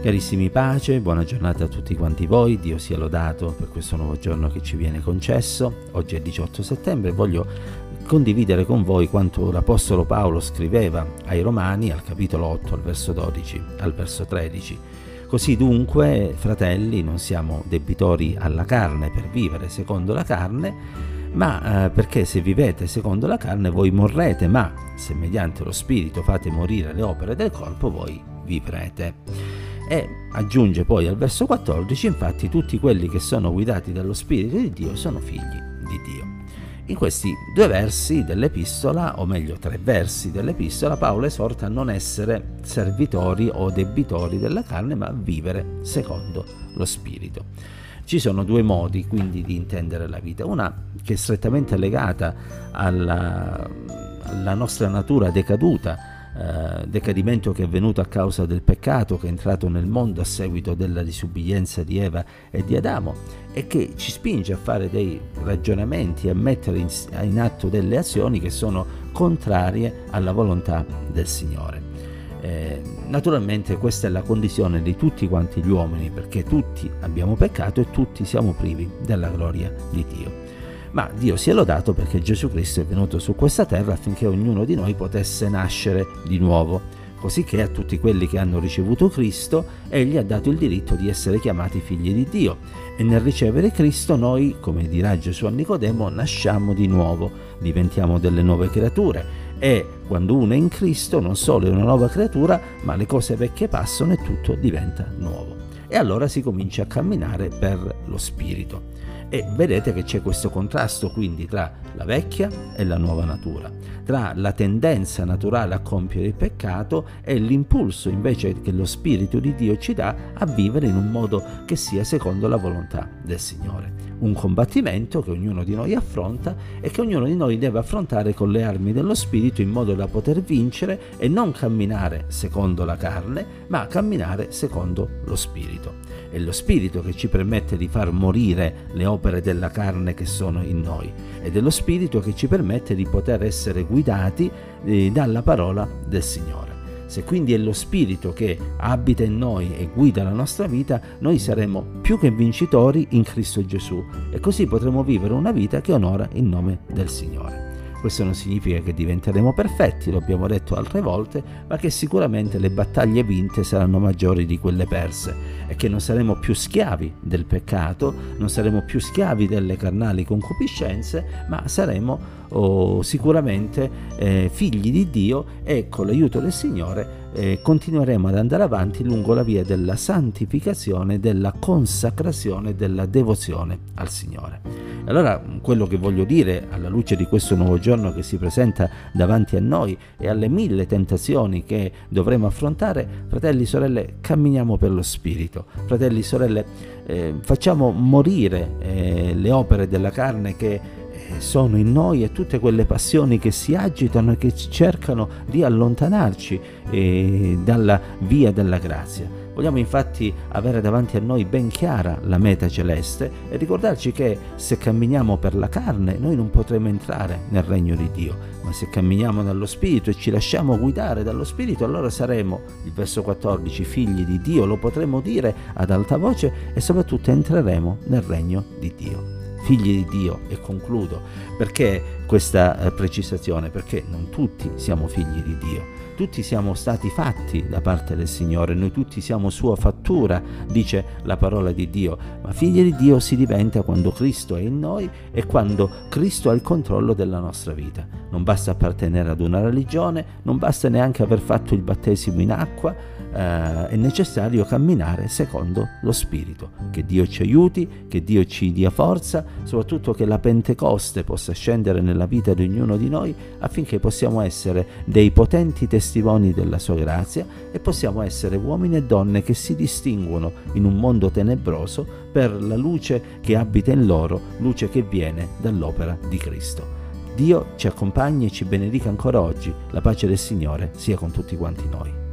Carissimi pace, buona giornata a tutti quanti voi, Dio sia lodato per questo nuovo giorno che ci viene concesso. Oggi è 18 settembre e voglio condividere con voi quanto l'Apostolo Paolo scriveva ai Romani al capitolo 8, al verso 12, al verso 13. Così dunque, fratelli, non siamo debitori alla carne per vivere secondo la carne, ma eh, perché se vivete secondo la carne voi morrete, ma se mediante lo Spirito fate morire le opere del corpo voi vivrete. E aggiunge poi al verso 14, infatti tutti quelli che sono guidati dallo Spirito di Dio sono figli di Dio. In questi due versi dell'epistola, o meglio tre versi dell'epistola, Paolo esorta a non essere servitori o debitori della carne, ma a vivere secondo lo Spirito. Ci sono due modi quindi di intendere la vita, una che è strettamente legata alla, alla nostra natura decaduta, eh, decadimento che è venuto a causa del peccato che è entrato nel mondo a seguito della disubbidienza di Eva e di Adamo e che ci spinge a fare dei ragionamenti, a mettere in, in atto delle azioni che sono contrarie alla volontà del Signore. Eh, naturalmente questa è la condizione di tutti quanti gli uomini perché tutti abbiamo peccato e tutti siamo privi della gloria di Dio ma Dio sia lodato perché Gesù Cristo è venuto su questa terra affinché ognuno di noi potesse nascere di nuovo, cosicché a tutti quelli che hanno ricevuto Cristo egli ha dato il diritto di essere chiamati figli di Dio e nel ricevere Cristo noi, come dirà Gesù a Nicodemo, nasciamo di nuovo, diventiamo delle nuove creature e quando uno è in Cristo non solo è una nuova creatura, ma le cose vecchie passano e tutto diventa nuovo. E allora si comincia a camminare per lo Spirito. E vedete che c'è questo contrasto quindi tra la vecchia e la nuova natura, tra la tendenza naturale a compiere il peccato e l'impulso invece che lo Spirito di Dio ci dà a vivere in un modo che sia secondo la volontà del Signore. Un combattimento che ognuno di noi affronta e che ognuno di noi deve affrontare con le armi dello Spirito in modo da poter vincere e non camminare secondo la carne, ma camminare secondo lo Spirito è lo Spirito che ci permette di far morire le opere della carne che sono in noi ed è lo Spirito che ci permette di poter essere guidati eh, dalla parola del Signore. Se quindi è lo Spirito che abita in noi e guida la nostra vita, noi saremo più che vincitori in Cristo Gesù e così potremo vivere una vita che onora il nome del Signore. Questo non significa che diventeremo perfetti, lo abbiamo detto altre volte, ma che sicuramente le battaglie vinte saranno maggiori di quelle perse e che non saremo più schiavi del peccato, non saremo più schiavi delle carnali concupiscenze, ma saremo oh, sicuramente eh, figli di Dio e con l'aiuto del Signore eh, continueremo ad andare avanti lungo la via della santificazione, della consacrazione, della devozione al Signore. Allora quello che voglio dire alla luce di questo nuovo giorno che si presenta davanti a noi e alle mille tentazioni che dovremo affrontare, fratelli e sorelle, camminiamo per lo Spirito. Fratelli e sorelle, eh, facciamo morire eh, le opere della carne che eh, sono in noi e tutte quelle passioni che si agitano e che cercano di allontanarci eh, dalla via della grazia. Vogliamo infatti avere davanti a noi ben chiara la meta celeste e ricordarci che se camminiamo per la carne noi non potremo entrare nel regno di Dio, ma se camminiamo dallo Spirito e ci lasciamo guidare dallo Spirito allora saremo, il verso 14, figli di Dio, lo potremo dire ad alta voce e soprattutto entreremo nel regno di Dio. Figli di Dio e concludo perché questa eh, precisazione perché non tutti siamo figli di Dio tutti siamo stati fatti da parte del Signore, noi tutti siamo sua fattura, dice la parola di Dio, ma figli di Dio si diventa quando Cristo è in noi e quando Cristo ha il controllo della nostra vita. Non basta appartenere ad una religione, non basta neanche aver fatto il battesimo in acqua, eh, è necessario camminare secondo lo Spirito. Che Dio ci aiuti, che Dio ci dia forza, soprattutto che la Pentecoste possa scendere nella vita di ognuno di noi affinché possiamo essere dei potenti testimoni della sua grazia e possiamo essere uomini e donne che si distinguono in un mondo tenebroso per la luce che abita in loro, luce che viene dall'opera di Cristo. Dio ci accompagni e ci benedica ancora oggi. La pace del Signore sia con tutti quanti noi.